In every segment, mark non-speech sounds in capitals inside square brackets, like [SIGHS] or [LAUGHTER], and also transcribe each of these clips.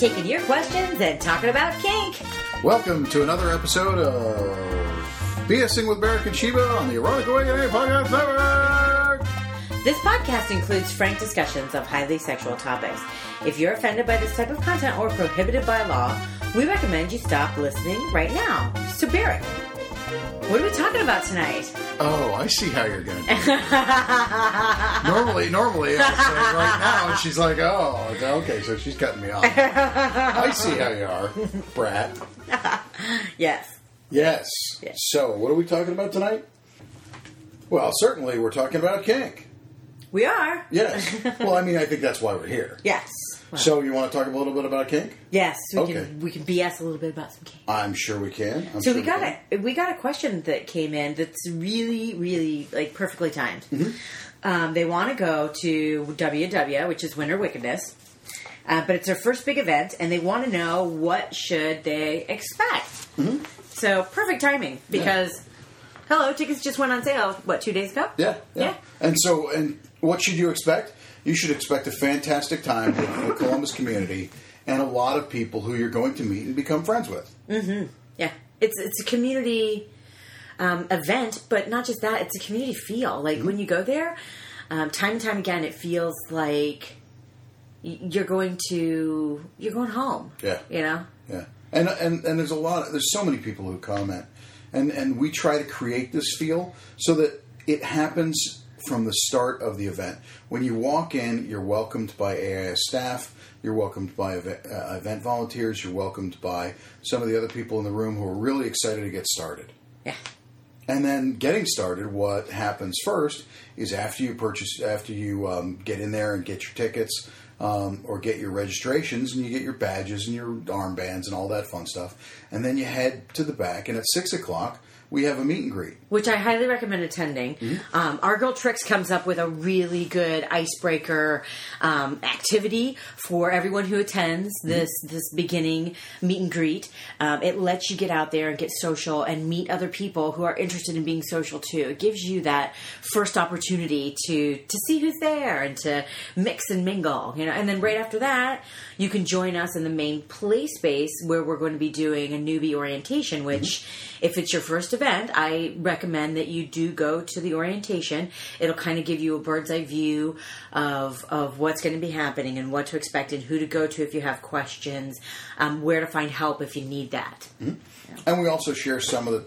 taking your questions and talking about kink. Welcome to another episode of BSing with Barrett and Sheba on the Erotic Awakening Podcast Network. This podcast includes frank discussions of highly sexual topics. If you're offended by this type of content or prohibited by law, we recommend you stop listening right now. So, Barrett, what are we talking about tonight? Oh, I see how you're going to do it. normally, normally, I say right now, she's like, oh, okay, so she's cutting me off. I see how you are, brat. Yes. Yes. Yes. So, what are we talking about tonight? Well, certainly we're talking about kink. We are. Yes. well, I mean, I think that's why we're here. Yes. So, you want to talk a little bit about kink? yes, we Okay. can we can BS a little bit about some kink. I'm sure we can. I'm So sure we got can. a we got a question that came in that's really really like perfectly timed. Um, they want to go to WW, which is Winter Wickedness, uh, but it's their first big event, and they want to know what should they expect. So perfect timing because hello, tickets just went on sale. What two days ago? Yeah, yeah. Yeah. And so, and what should you expect? You should expect a fantastic time with the Columbus community and a lot of people who you're going to meet and become friends with. Yeah, it's it's a community um, event, but not just that. It's a community feel. Like when you go there, um, time and time again, it feels like you're going to you're going home. Yeah. you know. Yeah, and and and there's a lot. Of, there's so many people who comment, and and we try to create this feel so that it happens from the start of the event. When you walk in, you're welcomed by AIS staff. You're welcomed by event, uh, event volunteers. You're welcomed by some of the other people in the room who are really excited to get started. Yeah, And then getting started, what happens first is after you purchase, after you um, get in there and get your tickets um, or get your registrations and you get your badges and your armbands and all that fun stuff, and then you head to the back. And at six o'clock, we have a meet and greet. Which I highly recommend attending. Um, Our Girl Tricks comes up with a really good icebreaker um, activity for everyone who attends this this beginning meet and greet. Um, it lets you get out there and get social and meet other people who are interested in being social too. It gives you that first opportunity to to see who's there and to mix and mingle, you know. And then right after that, you can join us in the main play space where we're going to be doing a newbie orientation, which if it's your first event, I recommend that you do go to the orientation. It'll kind of give you a bird's eye view of of what's going to be happening and what to expect and who to go to if you have questions, um, where to find help if you need that. And we also share some of the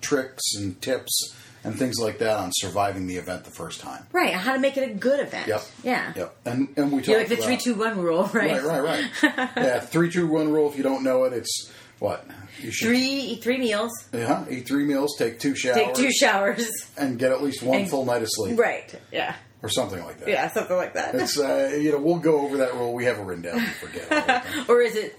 tricks and tips and things like that on surviving the event the first time. Right, how to make it a good event. Yep. Yeah. Yep. And and we talk You're like the about- three, two, one rule, right? Right, right, right. [LAUGHS] yeah, three, two, one rule. If you don't know it, it's what you should Three, eat three meals, Yeah, eat three meals, take two showers, take two showers. and get at least one full night of sleep, Right. Yeah. or something like that. Yeah, something like that. It's uh, you know we'll go over that rule. We have it written down. We forget. all the time. [LAUGHS] or is it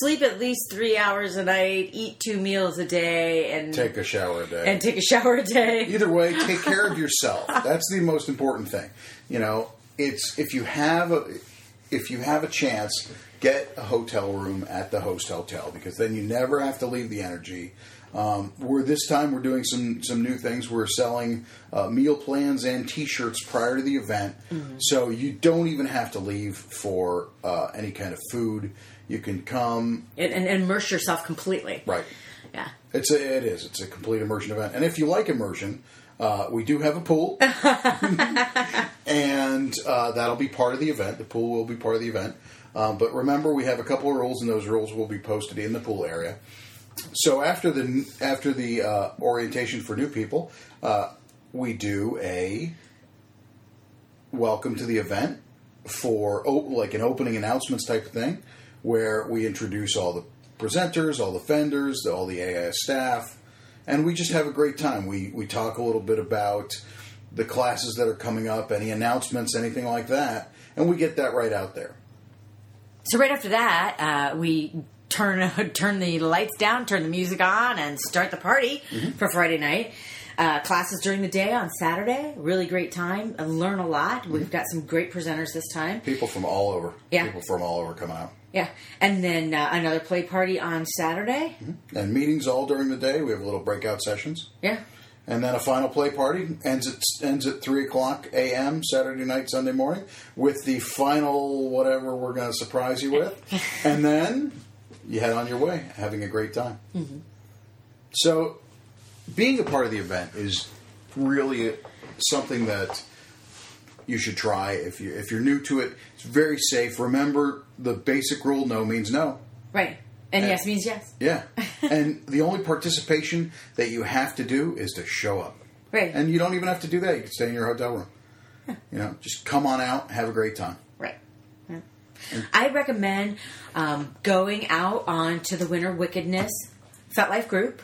sleep at least three hours a night, eat two meals a day, and Take a shower a day. and take a shower a day? Either way, take care of [LAUGHS] yourself. That's the most important thing. You know, it's if you have a if you have a chance, get a hotel room at the host hotel because then you never have to leave the energy. Um, we're this time we're doing some some new things. We're selling uh, meal plans and T-shirts prior to the event, so you don't even have to leave for uh, any kind of food. You can come and, and immerse yourself completely. right. Yeah. It's a, it is. It's a complete immersion event. And if you like immersion, uh, we do have a pool, [LAUGHS] and uh, that'll be part of the event. The pool will be part of the event. Um, but remember, we have a couple of rules, and those rules will be posted in the pool area. So after the after the uh, orientation for new people, uh, we do a welcome to the event for oh, like an opening announcements type of thing, where we introduce all the presenters, all the vendors, all the AIS staff, and we just have a great time. We we talk a little bit about the classes that are coming up, any announcements, anything like that, and we get that right out there. So right after that, uh, we turn [LAUGHS] turn the lights down, turn the music on, and start the party Mm-hmm. for Friday night. Uh, classes during the day on Saturday. Really great time and learn a lot. Mm-hmm. We've got some great presenters this time. People from all over, Yeah. people from all over coming out. Yeah, and then uh, another play party on Saturday. And meetings all during the day. We have little breakout sessions. Yeah, and then a final play party ends at ends at three o'clock a.m. Saturday night, Sunday morning, with the final whatever we're going to surprise you with, [LAUGHS] and then you head on your way, having a great time. Mm-hmm. So, being a part of the event is really something that you should try if you if you're new to it. It's very safe. Remember the basic rule: no means no. Right. And And- yes means yes. Yeah, [LAUGHS] and the only participation that you have to do is to show up. Right. And you don't even have to do that. You can stay in your hotel room. You know, just come on out, have a great time. Right. Yeah. I recommend um, going out onto the Winter Wickedness FetLife group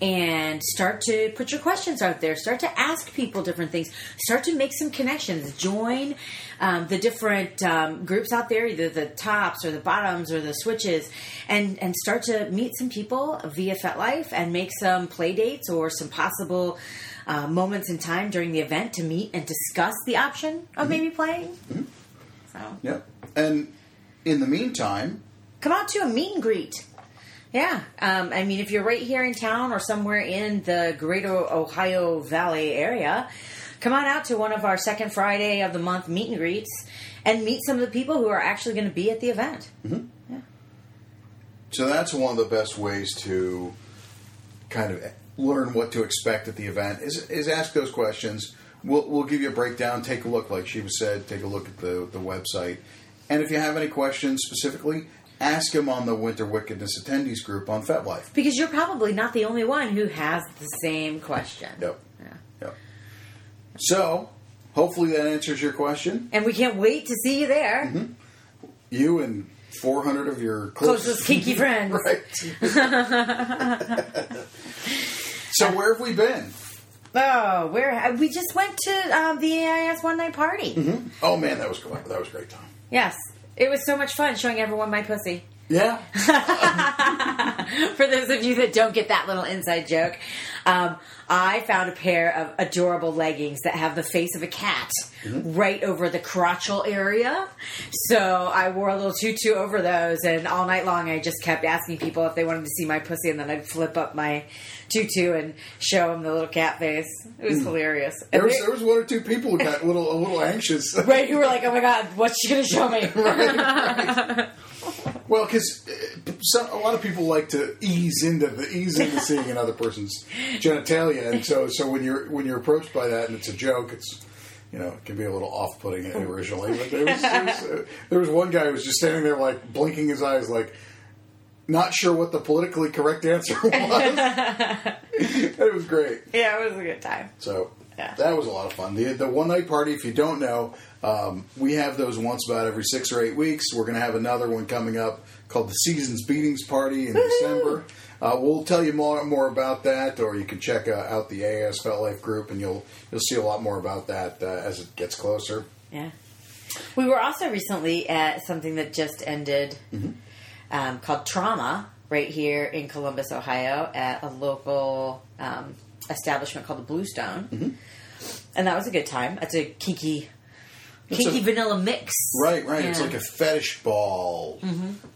and start to put your questions out there. Start to ask people different things. Start to make some connections. Join um, the different um, groups out there, either the tops or the bottoms or the switches, and and start to meet some people via FetLife and make some play dates or some possible. Uh, moments in time during the event to meet and discuss the option of maybe playing. So Yep. And in the meantime, come out to a meet and greet. Yeah, um, I mean, if you're right here in town or somewhere in the Greater Ohio Valley area, come on out to one of our second Friday of the month meet and greets and meet some of the people who are actually going to be at the event. Yeah. so that's one of the best ways to kind of learn what to expect at the event is is ask those questions. We'll, we'll give you a breakdown. Take a look, like Sheba said. Take a look at the the website, and if you have any questions specifically, ask him on the Winter Wickedness attendees group on FetLife. Because you're probably not the only one who has the same question. Yep. Yeah. Yep. So, hopefully that answers your question. And we can't wait to see you there. You and 400 of your closest, Closest kinky [LAUGHS] friends. right. [LAUGHS] so, where have we been? Oh, where we just went to um, the AIS one night party. Oh man, that was cool. That was a great time. Yes, it was so much fun showing everyone my pussy. Yeah. [LAUGHS] For those of you that don't get that little inside joke, um, I found a pair of adorable leggings that have the face of a cat right over the crotchal area. So I wore a little tutu over those, and all night long I just kept asking people if they wanted to see my pussy, and then I'd flip up my tutu and show him the little cat face. It was hilarious. There was, there was one or two people who got a little a little anxious. [LAUGHS] right, who were like, "Oh my god, what's she gonna show me?" [LAUGHS] right Well, because a lot of people like to ease into the ease into seeing another person's genitalia, and so so when you're when you're approached by that and it's a joke, it's you know it can be a little off putting originally. But there was, there was, uh, there was one guy who was just standing there like blinking his eyes, like not sure what the politically correct answer [LAUGHS] was. it was great. yeah, it was a good time. So Yeah. that was a lot of fun. The the one night party, if you don't know, um, we have those once about every six or eight weeks. We're going to have another one coming up called the Seasons Beatings Party in December. Uh, we'll tell you more more about that, or you can check uh, out the AIS FetLife group, and you'll you'll see a lot more about that uh, as it gets closer. Yeah. We were also recently at something that just ended um, called Trauma right here in Columbus, Ohio, at a local um, establishment called the Bluestone. And that was a good time. It's a kinky, It's kinky a- vanilla mix. Right, right. It's like a fetish ball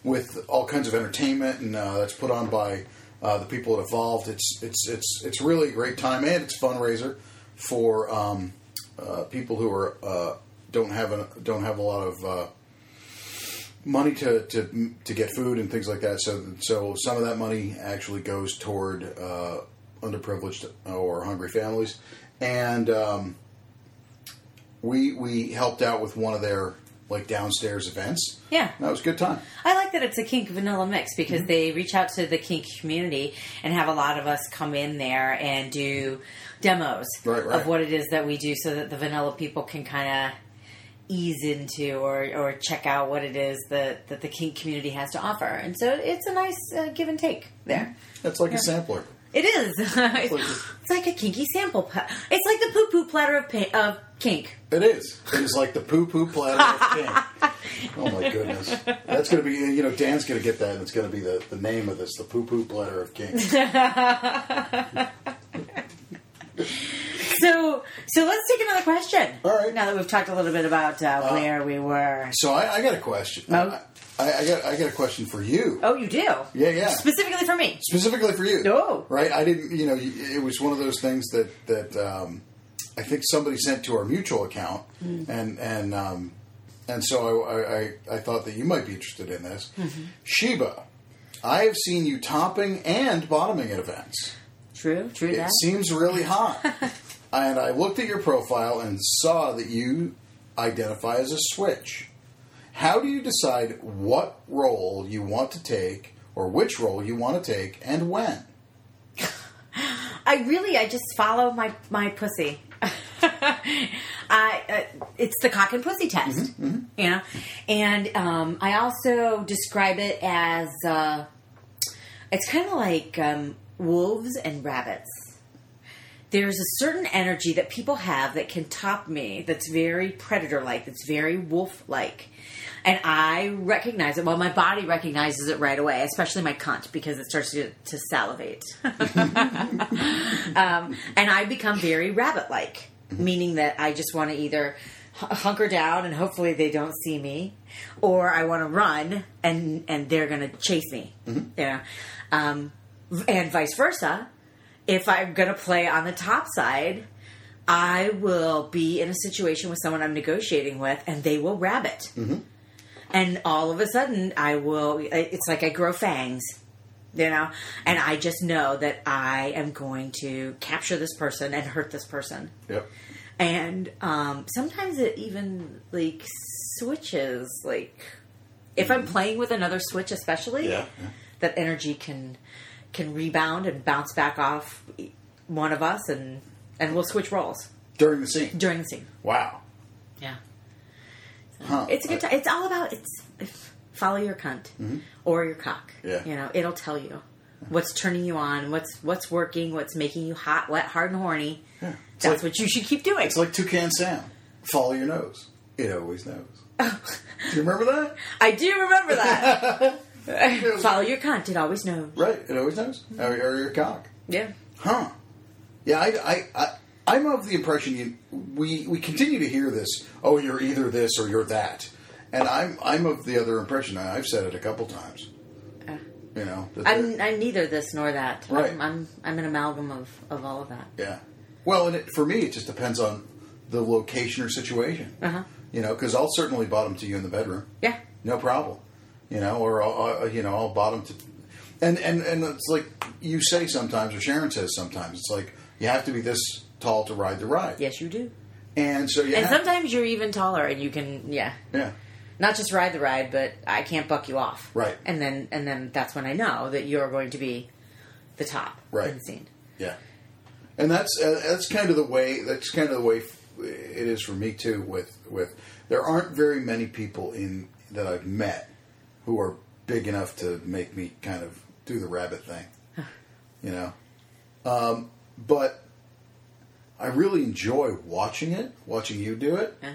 with all kinds of entertainment, and uh, that's put on by uh, the people that evolved. It's it's it's it's really a great time, and it's a fundraiser for um, uh, people who are uh, don't have a don't have a lot of uh, money to, to to get food and things like that. So so some of that money actually goes toward uh, underprivileged or hungry families, and. Um, we we helped out with one of their like downstairs events. Yeah. That was a good time. I like that it's a kink vanilla mix because Mm-hmm. they reach out to the kink community and have a lot of us come in there and do demos Right, right. of what it is that we do so that the vanilla people can kind of ease into or, or check out what it is that, that the kink community has to offer. And so it's a nice uh, give and take there. That's like a sampler. It is. [LAUGHS] it's [LAUGHS] like a kinky sample. Pa- it's like the poo poo platter of, pa- of kink. It is. It is like the poo poo platter of king. [LAUGHS] Oh my goodness. That's going to be, you know, Dan's going to get that and it's going to be the, the name of this, the poo poo platter of king. So So let's take another question. All right. Now that we've talked a little bit about uh, where we were. So I, I got a question. Oh. I, I got I got a question for you. Oh, you do? Yeah, yeah. Specifically for me. specifically for you. Oh. right. I didn't. You know, it was one of those things that that um, I think somebody sent to our mutual account, Hmm. and and um, and so I, I I- I thought that you might be interested in this. Mm-hmm. Sheba, I have seen you topping and bottoming at events. True, true It that. seems really hot. [LAUGHS] and I looked at your profile and saw that you identify as a switch. How do you decide what role you want to take, or which role you want to take, and when? [LAUGHS] I really, I just follow my my pussy. [LAUGHS] I, uh, it's the cock and pussy test, you know, and um, I also describe it as uh, it's kind of like um, wolves and rabbits. There's a certain energy that people have that can top me. That's very predator like. That's very wolf like. And I recognize it. Well, my body recognizes it right away, especially my cunt, because it starts to, to salivate. [LAUGHS] um, and I become very rabbit like, meaning that I just want to either hunker down and hopefully they don't see me, or I want to run and and they're going to chase me. You know, um, and vice versa. If I'm going to play on the top side, I will be in a situation with someone I'm negotiating with, and they will rabbit. And all of a sudden, I will. It's like I grow fangs, you know, and I just know that I am going to capture this person and hurt this person. Yep. And um, sometimes it even like switches. Like if I'm playing with another switch, especially, Yeah. that energy can can rebound and bounce back off one of us, and and we'll switch roles During the scene. during the scene. Wow. Yeah, Huh. it's a good time. It's all about it's if, follow your cunt or your cock. Mm-hmm. Yeah. you know it'll tell you what's turning you on, what's what's working, what's making you hot, wet, hard, and horny. Yeah. That's like, what you should keep doing. it's like Toucan Sam. Follow your nose. It always knows. [LAUGHS] Do you remember that? I do remember that. [LAUGHS] [LAUGHS] follow your cunt. It always knows. Right. It always knows. Or, or your cock. Yeah. Huh. Yeah, I, I, I, I'm of the impression you, we, we continue to hear this, oh, you're either this or you're that. And I'm, I'm of the other impression, and I've said it a couple times, Uh, you know. I'm, I'm neither this nor that. Right. I'm, I'm I'm an amalgam of, of all of that. Yeah. Well, and it, for me, it just depends on the location or situation. Uh-huh. You know, because I'll certainly bottom to you in the bedroom, Yeah. no problem. You know, or I'll, uh, you know, I'll bottom to, and and and it's like you say sometimes, or Sharon says sometimes, it's like you have to be this tall to ride the ride. Yes, you do. And so you And sometimes you're even taller, and you can yeah, yeah. not just ride the ride, but I can't buck you off. Right. And then and then that's when I know that you're going to be the top Right. in the scene. Yeah, and that's uh, that's kind of the way that's kind of the way it is for me too. With with there aren't very many people in that I've met who are big enough to make me kind of do the rabbit thing, [SIGHS] you know. Um, but I really enjoy watching it, watching you do it, Uh-huh.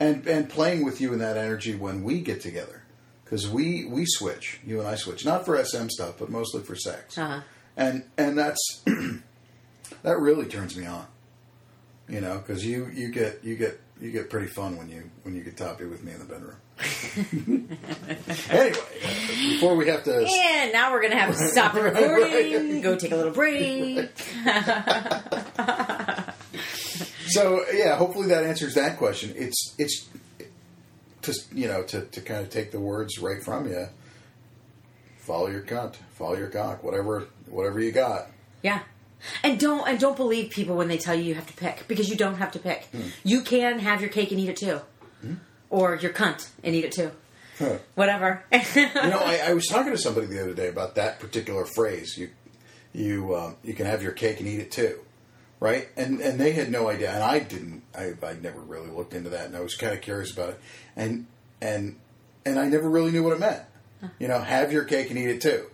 and and playing with you in that energy when we get together because we we switch, you and I switch, not for SM stuff, but mostly for sex Uh-huh. and and that's [CLEARS THROAT] that really turns me on you know because you you get you get you get pretty fun when you when you get toppy with me in the bedroom [LAUGHS] anyway before we have to And now we're gonna have to stop [LAUGHS] the recording, go take a little break. [LAUGHS] so yeah hopefully that answers that question it's it's just you know to, to kind of take the words right from you follow your cunt follow your cock whatever whatever you got Yeah. And don't and don't believe people when they tell you you have to pick because you don't have to pick. Hmm. You can have your cake and eat it too, or your cunt and eat it too. Huh. Whatever. you know, [LAUGHS] I, I was talking to somebody the other day about that particular phrase. You, you, um, you can have your cake and eat it too, right? And and they had no idea, and I didn't. I I never really looked into that, and I was kind of curious about it, and and and I never really knew what it meant. You know, have your cake and eat it too.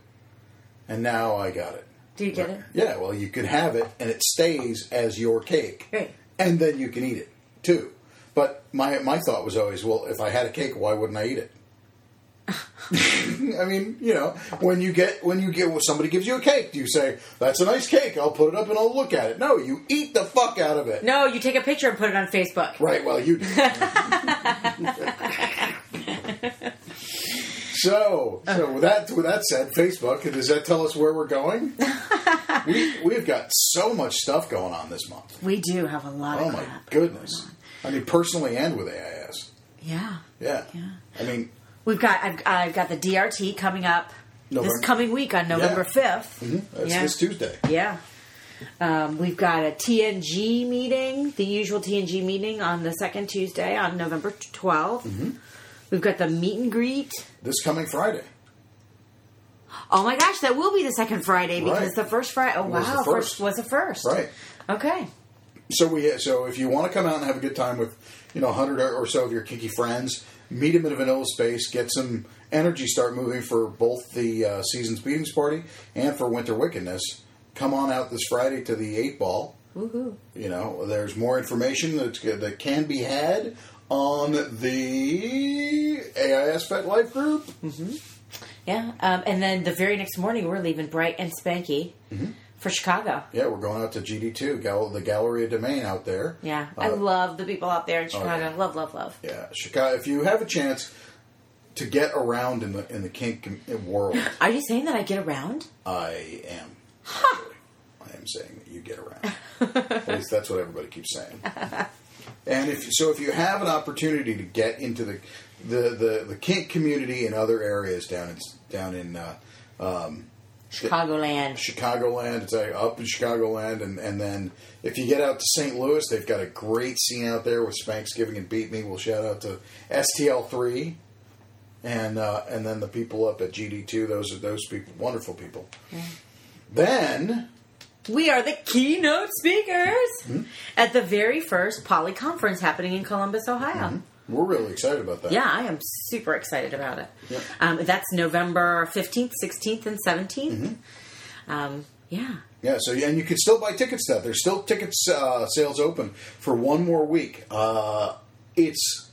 And now I got it. Do you get it? Yeah, well, you can have it, and it stays as your cake, Right. and then you can eat it too. But my my thought was always, well, if I had a cake, why wouldn't I eat it? [LAUGHS] I mean, you know, when you get when you get when somebody gives you a cake, do you say that's a nice cake? I'll put it up and I'll look at it. No, you eat the fuck out of it. No, you take a picture and put it on Facebook. Right. Well, you. do. [LAUGHS] [LAUGHS] so, so with that with that said, Facebook does that tell us where we're going? we we've got so much stuff going on this month. We do have a lot Oh of my goodness! I mean, personally and with AIS. Yeah. Yeah. Yeah. I mean, We've got I've, I've got the DRT coming up November- this coming week on November fifth. that's Yeah. this Tuesday. Yeah. Um, we've got a TNG meeting, the usual TNG meeting on the second Tuesday on November 12th. Mm-hmm. We've got the meet and greet. This coming Friday. Oh my gosh, that will be the second Friday because Right. the first Friday. Oh Was the wow, first. was the first. Right. Okay. So we so if you want to come out and have a good time with you know hundred or so of your kinky friends, meet them at a vanilla space, get some energy, start moving for both the uh, season's beatings party and for winter wickedness. Come on out this Friday to the eight ball. Woohoo. You know, there's more information that's, that can be had on the AIS FetLife group. Yeah. Um, and then the very next morning, we're leaving bright and spanky Mm-hmm. For Chicago. Yeah, we're going out to GD2, Gal- the Galleria Domain out there. Yeah. I Uh, love the people out there in Chicago. yeah. Love, love, love. Yeah, Chicago. If you have a chance to get around in the in the kink world, [GASPS] Are you saying that I get around? I am. actually. I am saying that you get around. At least that's what everybody keeps saying. [LAUGHS] And if so, if you have an opportunity to get into the the the, the kink community in other areas down in down in uh, Chicagoland. Chicagoland, it's uh, up in Chicagoland, and and then if you get out to St. Louis, they've got a great scene out there with Spanksgiving and Beat Me. We'll shout out to STL three. And uh, and then the people up at GD two, those are those people, wonderful people. Then We are the keynote speakers Hmm? at the very first Poly Conference happening in Columbus, Ohio. We're really excited about that. Yeah, I am super excited about it. Yeah. Um, that's November 15th, 16th, and 17th. Mm-hmm. Um, yeah. Yeah, so and you can still buy tickets. to That there's still tickets uh, sales open for one more week. Uh, it's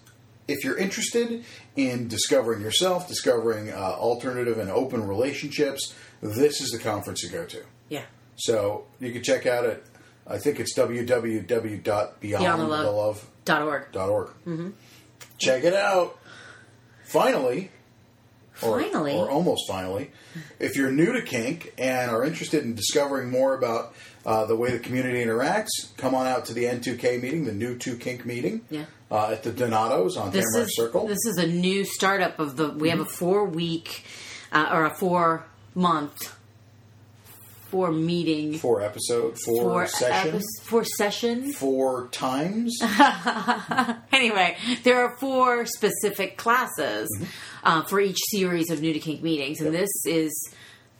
if you're interested in discovering yourself, discovering uh, alternative and open relationships, this is the conference to go to. Yeah. So you can check out it. I think it's www.beyondthelove.org. Dot org. Mm-hmm. Check it out. Finally, or, Finally. or almost finally, if you're new to kink and are interested in discovering more about uh, the way the community interacts, come on out to the N2K meeting, the new 2 Kink meeting, Yeah. uh, at the Donatos on This Tamarack is Circle. this is a new startup of the. We have a four week uh, or a four month, four meeting, four episode, four, four session, epis- four sessions. four times. [LAUGHS] Anyway, there are four specific classes uh, for each series of New to Kink meetings, and this is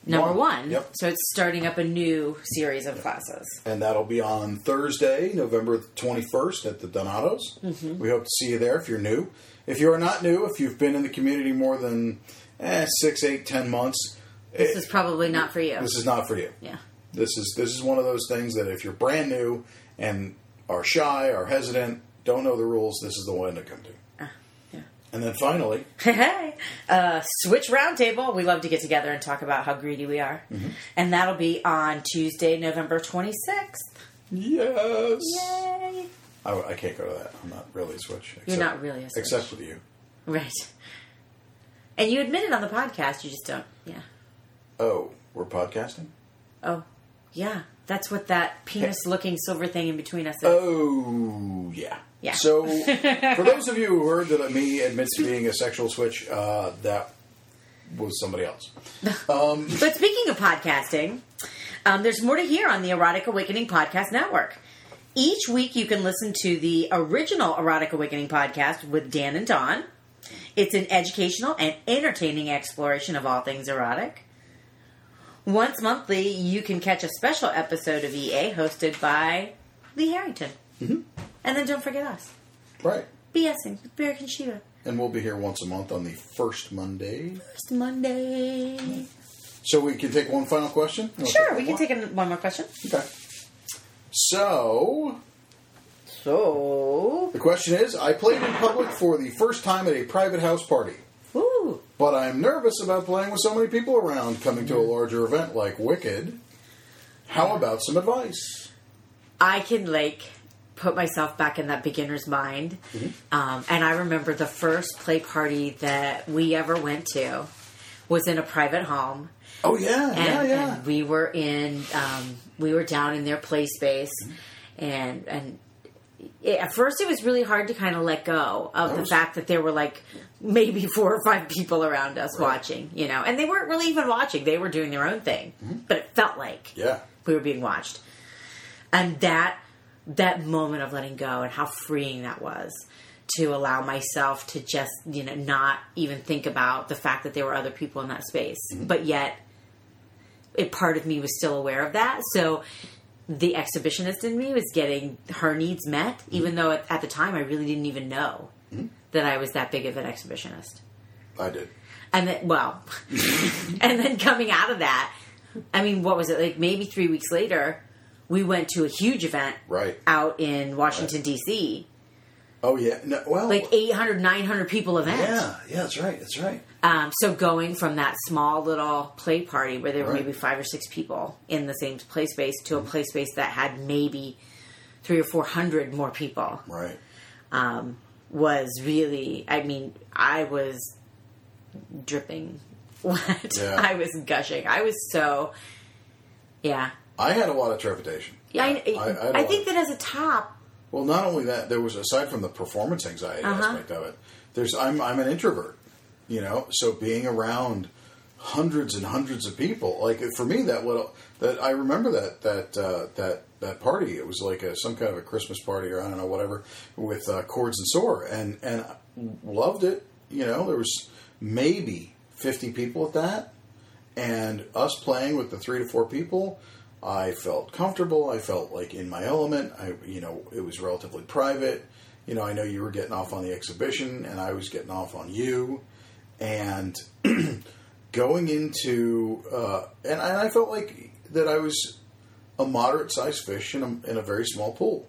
number One. one. Yep. So it's starting up a new series of classes. and that'll be on Thursday, November 21st at the Donatos. Mm-hmm. We hope to see you there if you're new. If you are not new, if you've been in the community more than eh, six, eight, ten months, This eh, is probably not for you. this is not for you. yeah. This is this is one of those things that if you're brand new and are shy, are hesitant, don't know the rules, this is the one to come to. Ah, yeah. And then finally, [LAUGHS] Hey, uh, Switch Roundtable. We love to get together and talk about how greedy we are. Mm-hmm. And that'll be on Tuesday, November 26th. yes, Yay! I, I can't go to that. I'm not really a switch. You're not really a Switch. except with you. Right. And you admit it on the podcast, you just don't. Yeah. Oh, we're podcasting. Oh, yeah. That's what that penis [LAUGHS] looking silver thing in between us is. Oh, yeah. Yeah. So, [LAUGHS] for those of you who heard that me admits to being a sexual switch, uh, that was somebody else. [LAUGHS] But speaking of podcasting, um, there's more to hear on the Erotic Awakening Podcast Network. Each week, you can listen to the original Erotic Awakening podcast with Dan and Dawn. It's an educational and entertaining exploration of all things erotic. Once monthly, you can catch a special episode of EA hosted by Lee Harrington. Mm-hmm. And then don't forget us. Right. BSing with Barrett and Sheba. And we'll be here once a month on the first Monday. First Monday. So we can take one final question? You wanna Sure, we can more? take an- one more question. Okay. So, So, the question is I played in public for the first time at a private house party. But I'm nervous about playing with so many people around coming to a larger event like Wicked. How about some advice? I can like put myself back in that beginner's mind. Um, and I remember the first play party that we ever went to was in a private home. Oh yeah, And, yeah, yeah. and we were in, um, we were down in their play space. And, and it, at first it was really hard to kind of let go of the fact that there were like maybe [LAUGHS] four or five people around us Right. watching, you know, and they weren't really even watching. They were doing their own thing, but it felt like Mm-hmm. yeah. we were being watched and that that moment of letting go and how freeing that was to allow myself to just you know not even think about the fact that there were other people in that space but yet it part of me was still aware of that so the exhibitionist in me was getting her needs met mm-hmm. even though at, at the time i really didn't even know mm-hmm. that i was that big of an exhibitionist I did. and then well [LAUGHS] [LAUGHS] and then coming out of that i mean what was it like maybe three weeks later we went to a huge event Right. out in washington d.c Oh yeah. No, well, like 800 900 people event yeah, yeah. That's right. That's right. um, so going from that small little play party where there were Right. maybe five or six people in the same play space to a play space that had maybe three or four hundred more people Right. um, was really i mean i was dripping [LAUGHS] wet Yeah. i was gushing i was so yeah I had a lot of trepidation. yeah i, I- I I think of- that as a top Well, not only that, there was aside from the performance anxiety Uh-huh. aspect of it. There's I'm I'm an introvert, you know, so being around hundreds and hundreds of people, like for me, that little that I remember that that uh, that that party. It was like a, some kind of a Christmas party or I don't know whatever with uh, chords and soar, and and loved it. You know, there was maybe fifty people at that, and us playing with the three to four people. I felt comfortable. I felt like in my element. I, you know, it was relatively private. You know, I know you were getting off on the exhibition, and I was getting off on you, and [CLEARS THROAT] going into, uh, and, and I felt like that I was a moderate sized fish in a, in a very small pool.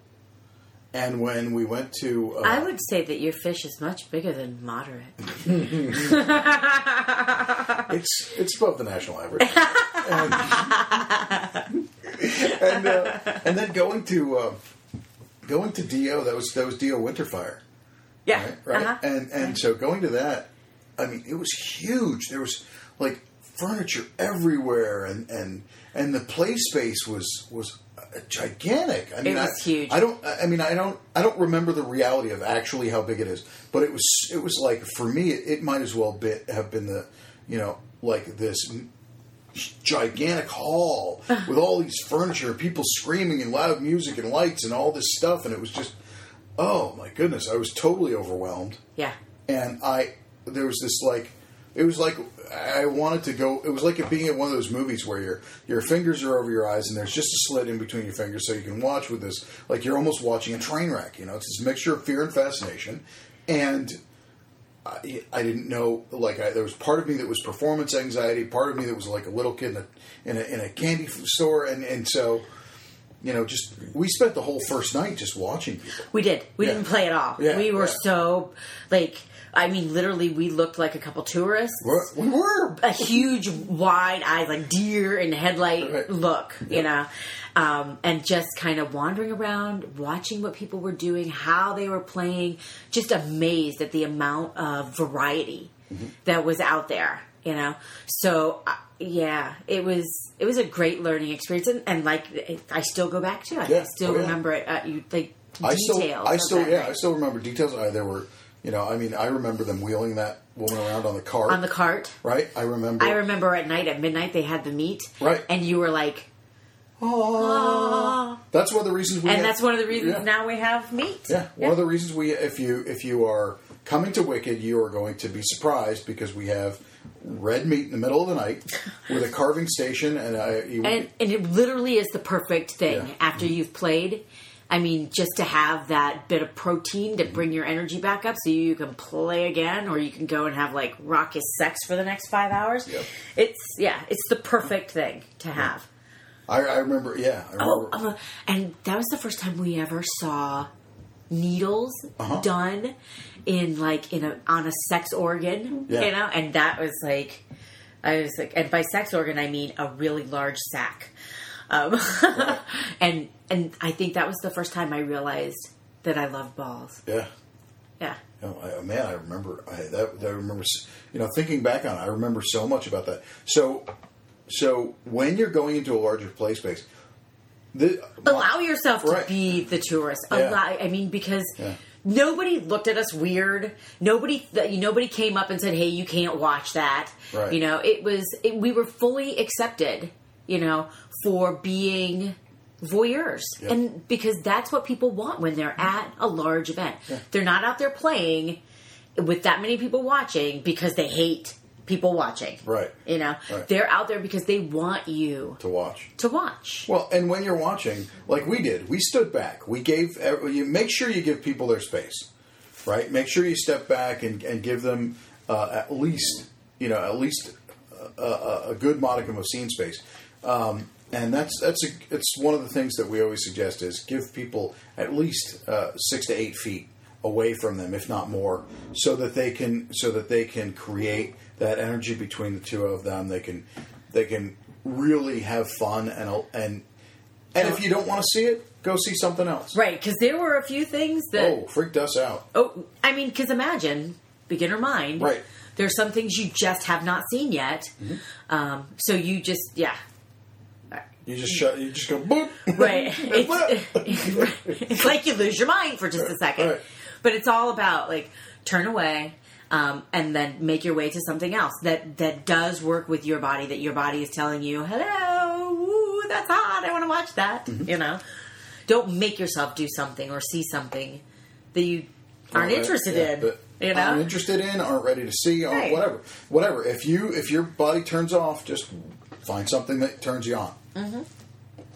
And when we went to, uh, i would say that your fish is much bigger than moderate [LAUGHS] [LAUGHS] it's it's above the national average. [LAUGHS] and and, uh, and then going to uh, going to Dio, that was that was Dio Winterfire, yeah right? Right. uh-huh. And and so going to that, I mean, it was huge. There was like furniture everywhere, and and and the play space was was uh, gigantic. I mean, it was I, huge. I don't. I mean, I don't. I don't remember the reality of actually how big it is, but it was. It was like for me, it, it might as well be, have been the, you know, like this gigantic hall with all these furniture, people screaming and loud music and lights and all this stuff, and it was just, oh my goodness, I was totally overwhelmed yeah and I there was this like it was like I wanted to go. It was like it being at one of those movies where your your fingers are over your eyes and there's just a slit in between your fingers, so you can watch with this like you're almost watching a train wreck. You know, it's this mixture of fear and fascination, and. I, didn't know. Like, I, there was part of me that was performance anxiety. Part of me that was like a little kid in a in a, in a candy store, and and so, you know, just we spent the whole first night just watching people. We did. We Yeah. didn't play at all. Yeah, we were yeah. so like I mean literally we looked like a couple tourists. We're, we were A huge wide eyed like deer in headlight Right. look, you know. Um, and just kind of wandering around, watching what people were doing, how they were playing, just amazed at the amount of variety Mm-hmm. that was out there, you know. So uh, yeah, it was it was a great learning experience, and, and like it, I still go back to it. Yeah. I still Oh, yeah. remember it. Uh, you like I still, I still, yeah, night. I still remember details. I, there were, you know, I mean, I remember them wheeling that woman around on the cart. on the cart. right? I remember. I remember at night at midnight they had the meat, Right. And you were like, Aw. That's one of the reasons we. and have- that's one of the reasons yeah. now we have meat. Yeah, one of the reasons we, if you if you are coming to Wicked, you are going to be surprised because we have red meat in the middle of the night with a carving station, and I, you, and and it literally is the perfect thing Yeah. after you've played. I mean, just to have that bit of protein Mm-hmm. to bring your energy back up, so you can play again, or you can go and have like raucous sex for the next five hours. Yep. It's yeah, it's the perfect thing to have. I, I remember. Yeah, I Oh, remember. uh, and that was the first time we ever saw needles Uh-huh. done in like in a on a sex organ, Yeah. you know, and that was like I was like, and by sex organ I mean a really large sack, um, [LAUGHS] and and I think that was the first time I realized that I loved balls. Yeah. Yeah, Oh, I, man, I remember I, that. I remember, you know, thinking back on it, I remember so much about that. So, so when you're going into a larger play space, the, allow yourself to Right. be the tourist. Yeah. Allow, I mean, because Yeah. Nobody looked at us weird. Nobody, th- nobody came up and said, "Hey, you can't watch that." Right. You know, it was it, we were fully accepted. You know, for being voyeurs, and because that's what people want when they're at a large event. Yeah. They're not out there playing with that many people watching because they hate people watching. right You know, Right. they're out there because they want you to watch. to watch. Well, and when you're watching, like we did, we stood back. We gave you make sure you give people their space, right? Make sure you step back and, and give them uh, at least you know at least a, a, a good modicum of scene space. Um, and that's that's a, it's one of the things that we always suggest is give people at least uh, six to eight feet away from them, if not more, so that they can so that they can create that energy between the two of them. They can they can really have fun and and and if you don't want to see it, go see something else. Right, because there were a few things that. Oh, freaked us out. Oh, I mean, because imagine beginner mind. Right. There's some things you just have not seen yet. Mm-hmm. Um, so you just, yeah. You just shut. You just go boop. [LAUGHS] Right. [LAUGHS] it's, [LAUGHS] it's like you lose your mind for just a second. Right. But it's all about like turn away. Um, and then make your way to something else that that does work with your body. That your body is telling you, "Hello, ooh, that's hot. I want to watch that." Mm-hmm. You know, don't make yourself do something or see something that you aren't Right, interested yeah, in. but You know, aren't interested in, aren't ready to see, or Right. whatever, whatever. If you if your body turns off, just find something that turns you on. Mm-hmm.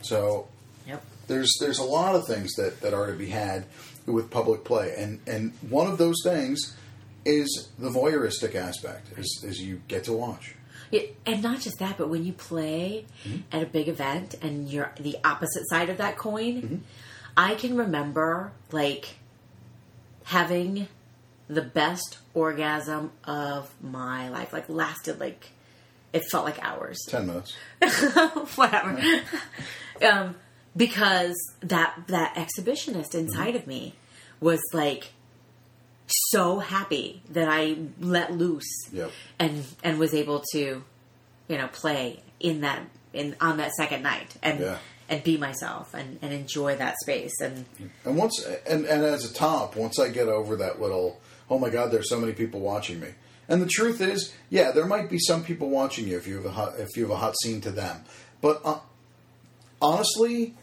So Yep. there's there's a lot of things that, that are to be had with public play, and and one of those things is the voyeuristic aspect, is, is you get to watch. Yeah, and not just that, but when you play mm-hmm. at a big event and you're the opposite side of that coin, mm-hmm. I can remember like having the best orgasm of my life. Like lasted like it felt like hours. [LAUGHS] Ten minutes. [LAUGHS] Whatever. [LAUGHS] um, because that that exhibitionist inside mm-hmm. of me was like so happy that I let loose Yep. and and was able to, you know, play in that in on that second night and Yeah. and be myself and, and enjoy that space and And once and, and as a top, once I get over that little, oh my god, there's so many people watching me. And the truth is, yeah, there might be some people watching you if you have a hot, if you have a hot scene to them. But uh, honestly,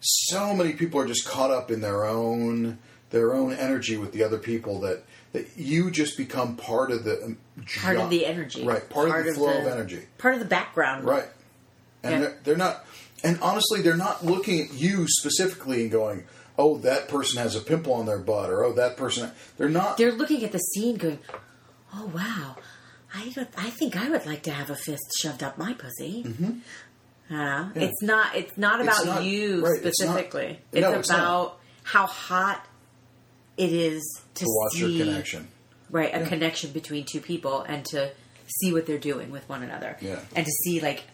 so many people are just caught up in their own their own energy with the other people that that you just become part of the um, part jo- of the energy, right? Part, of the flow of energy. part of the background, Right. And Yeah. they're, they're not, and honestly, they're not looking at you specifically and going, oh, that person has a pimple on their butt, or oh, that person. They're not. They're looking at the scene, going, "Oh wow, I don't, I think I would like to have a fist shoved up my pussy." Mm-hmm. Uh, It's not. It's not It's about not- you right, it's not- specifically. no, it's it's about how hot it is to, to watch see your connection. right a connection between two people and to see what they're doing with one another Yeah. and to see like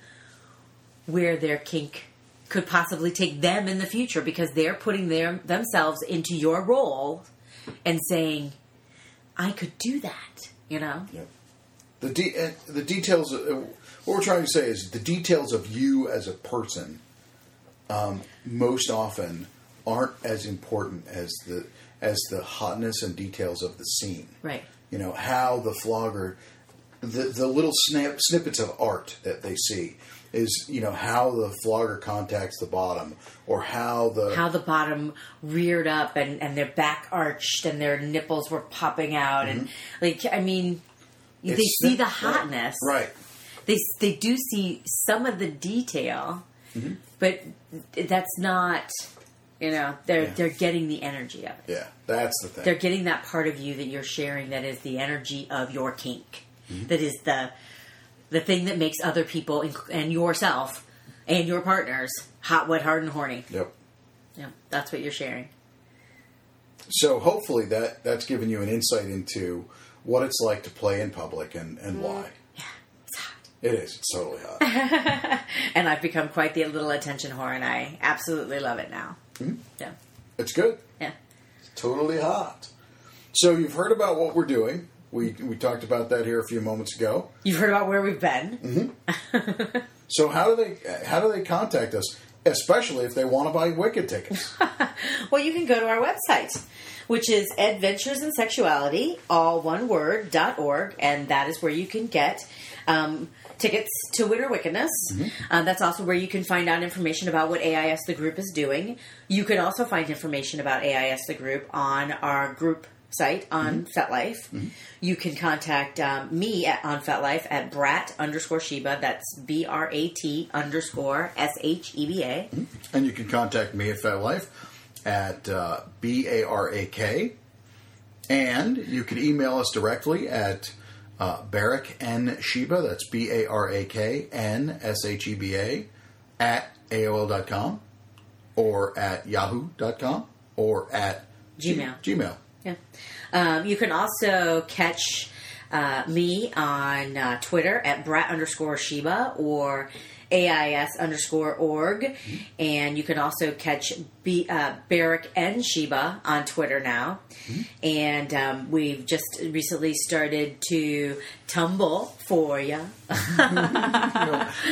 where their kink could possibly take them in the future because they're putting their themselves into your role and saying i could do that you know Yep. The de- the details. Of, what we're trying to say is the details of you as a person. Um, most often aren't as important as the as the hotness and details of the scene. right you know how the flogger the the little snap, snippets of art that they see is you know how the flogger contacts the bottom or how the how the bottom reared up and, and their back arched and their nipples were popping out and like i mean they Mm-hmm. It's see the hotness right they they do see some of the detail, Mm-hmm. but that's not you know they're Yeah. they're getting the energy of it. yeah that's the thing They're getting that part of you that you're sharing that is the energy of your kink. Mm-hmm. That is the the thing that makes other people inc- and yourself and your partners hot, wet, hard, and horny. yep Yeah, that's what you're sharing. So hopefully that that's given you an insight into what it's like to play in public and, and why. Yeah, it's hot. It is. It's totally hot. [LAUGHS] And I've become quite the little attention whore, and I absolutely love it now. Yeah. it's good. Yeah. It's totally hot. So you've heard about what we're doing. We we talked about that here a few moments ago. You've heard about where we've been. [LAUGHS] So how do they how do they contact us? Especially if they want to buy Wicked tickets. [LAUGHS] Well, you can go to our website, which is Adventures in Sexuality, all one word, dot org, and that is where you can get um, tickets to Winter Wickedness. Um, that's also where you can find out information about what AIS the group is doing. You can also find information about AIS the group on our group site on FetLife. You can contact um, me at, on FetLife at brat underscore Sheba. That's B R A T underscore S H E B A. and you can contact me at FetLife at uh, B A R A K. And you can email us directly at uh, Barak N Sheba, that's B A R A K N S H E B A, at AOL.com or at Yahoo.com or at Gmail. Gmail. Yeah. Um, you can also catch uh, me on uh, Twitter at brat underscore Sheba or AIS underscore org. And you can also catch B, uh, Barak and Sheba on Twitter now. And um, we've just recently started to tumble for you. [LAUGHS]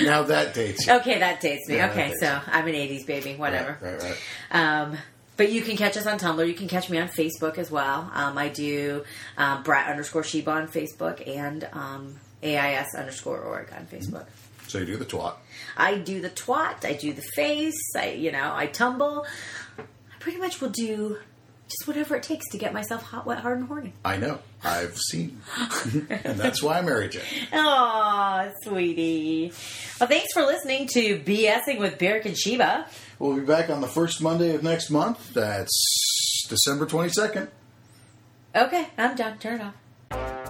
Now that dates you. okay, that dates me. Yeah, okay, dates so I'm an 80s baby, whatever. Right, right, right. Um, but you can catch us on Tumblr. You can catch me on Facebook as well. Um, I do um, Brat underscore Sheba on Facebook and um, AIS underscore org on Facebook. So you do the twat. I do the twat. I do the face. I you know I tumble. I pretty much will do just whatever it takes to get myself hot, wet, hard, and horny. I know. I've seen. [LAUGHS] and that's why I married you. Oh, sweetie. Well, thanks for listening to BSing with Barak and Sheba. We'll be back on the first Monday of next month. That's December 22nd. Okay, I'm done. Turn off.